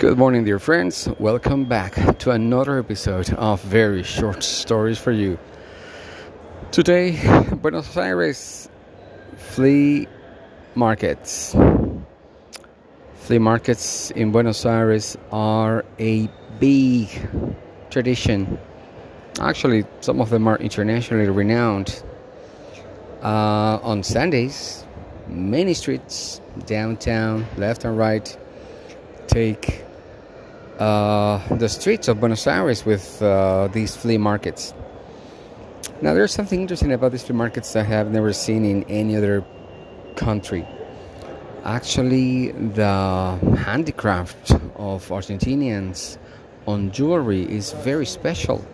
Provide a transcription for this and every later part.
Good morning, dear friends. Welcome back to another episode of Very Short Stories for You. Today, Buenos Aires flea markets. Flea markets in Buenos Aires are a big tradition. Actually, some of them are internationally renowned. Uh, on Sundays, many streets downtown, left and right, take the streets of Buenos Aires with uh, these flea markets. Now, there's something interesting about these flea markets that I have never seen in any other country. Actually, the handicraft of Argentinians on jewelry is very special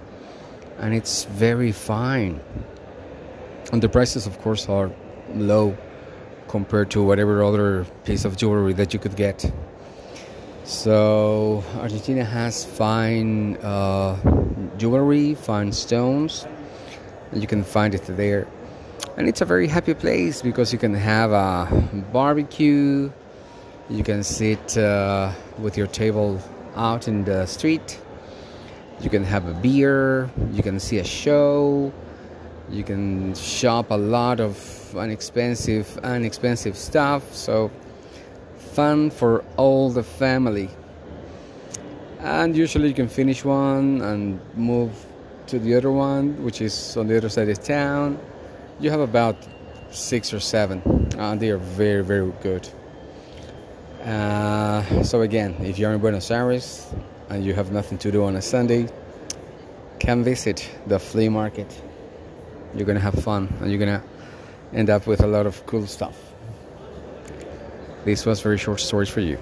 and it's very fine. And the prices, of course, are low compared to whatever other piece of jewelry that you could get. So Argentina has fine uh, jewelry, fine stones, and you can find it there. And it's a very happy place because you can have a barbecue, you can sit uh, with your table out in the street, you can have a beer, you can see a show, you can shop a lot of inexpensive, inexpensive stuff. So fun for all the family. And usually you can finish one and move to the other one, which is on the other side of town. You have about six or seven. Uh, they are very, very good. Uh, so again, if you're in Buenos Aires and you have nothing to do on a Sunday, come visit the flea market. You're gonna have fun and you're gonna end up with a lot of cool stuff. This was very short stories for you.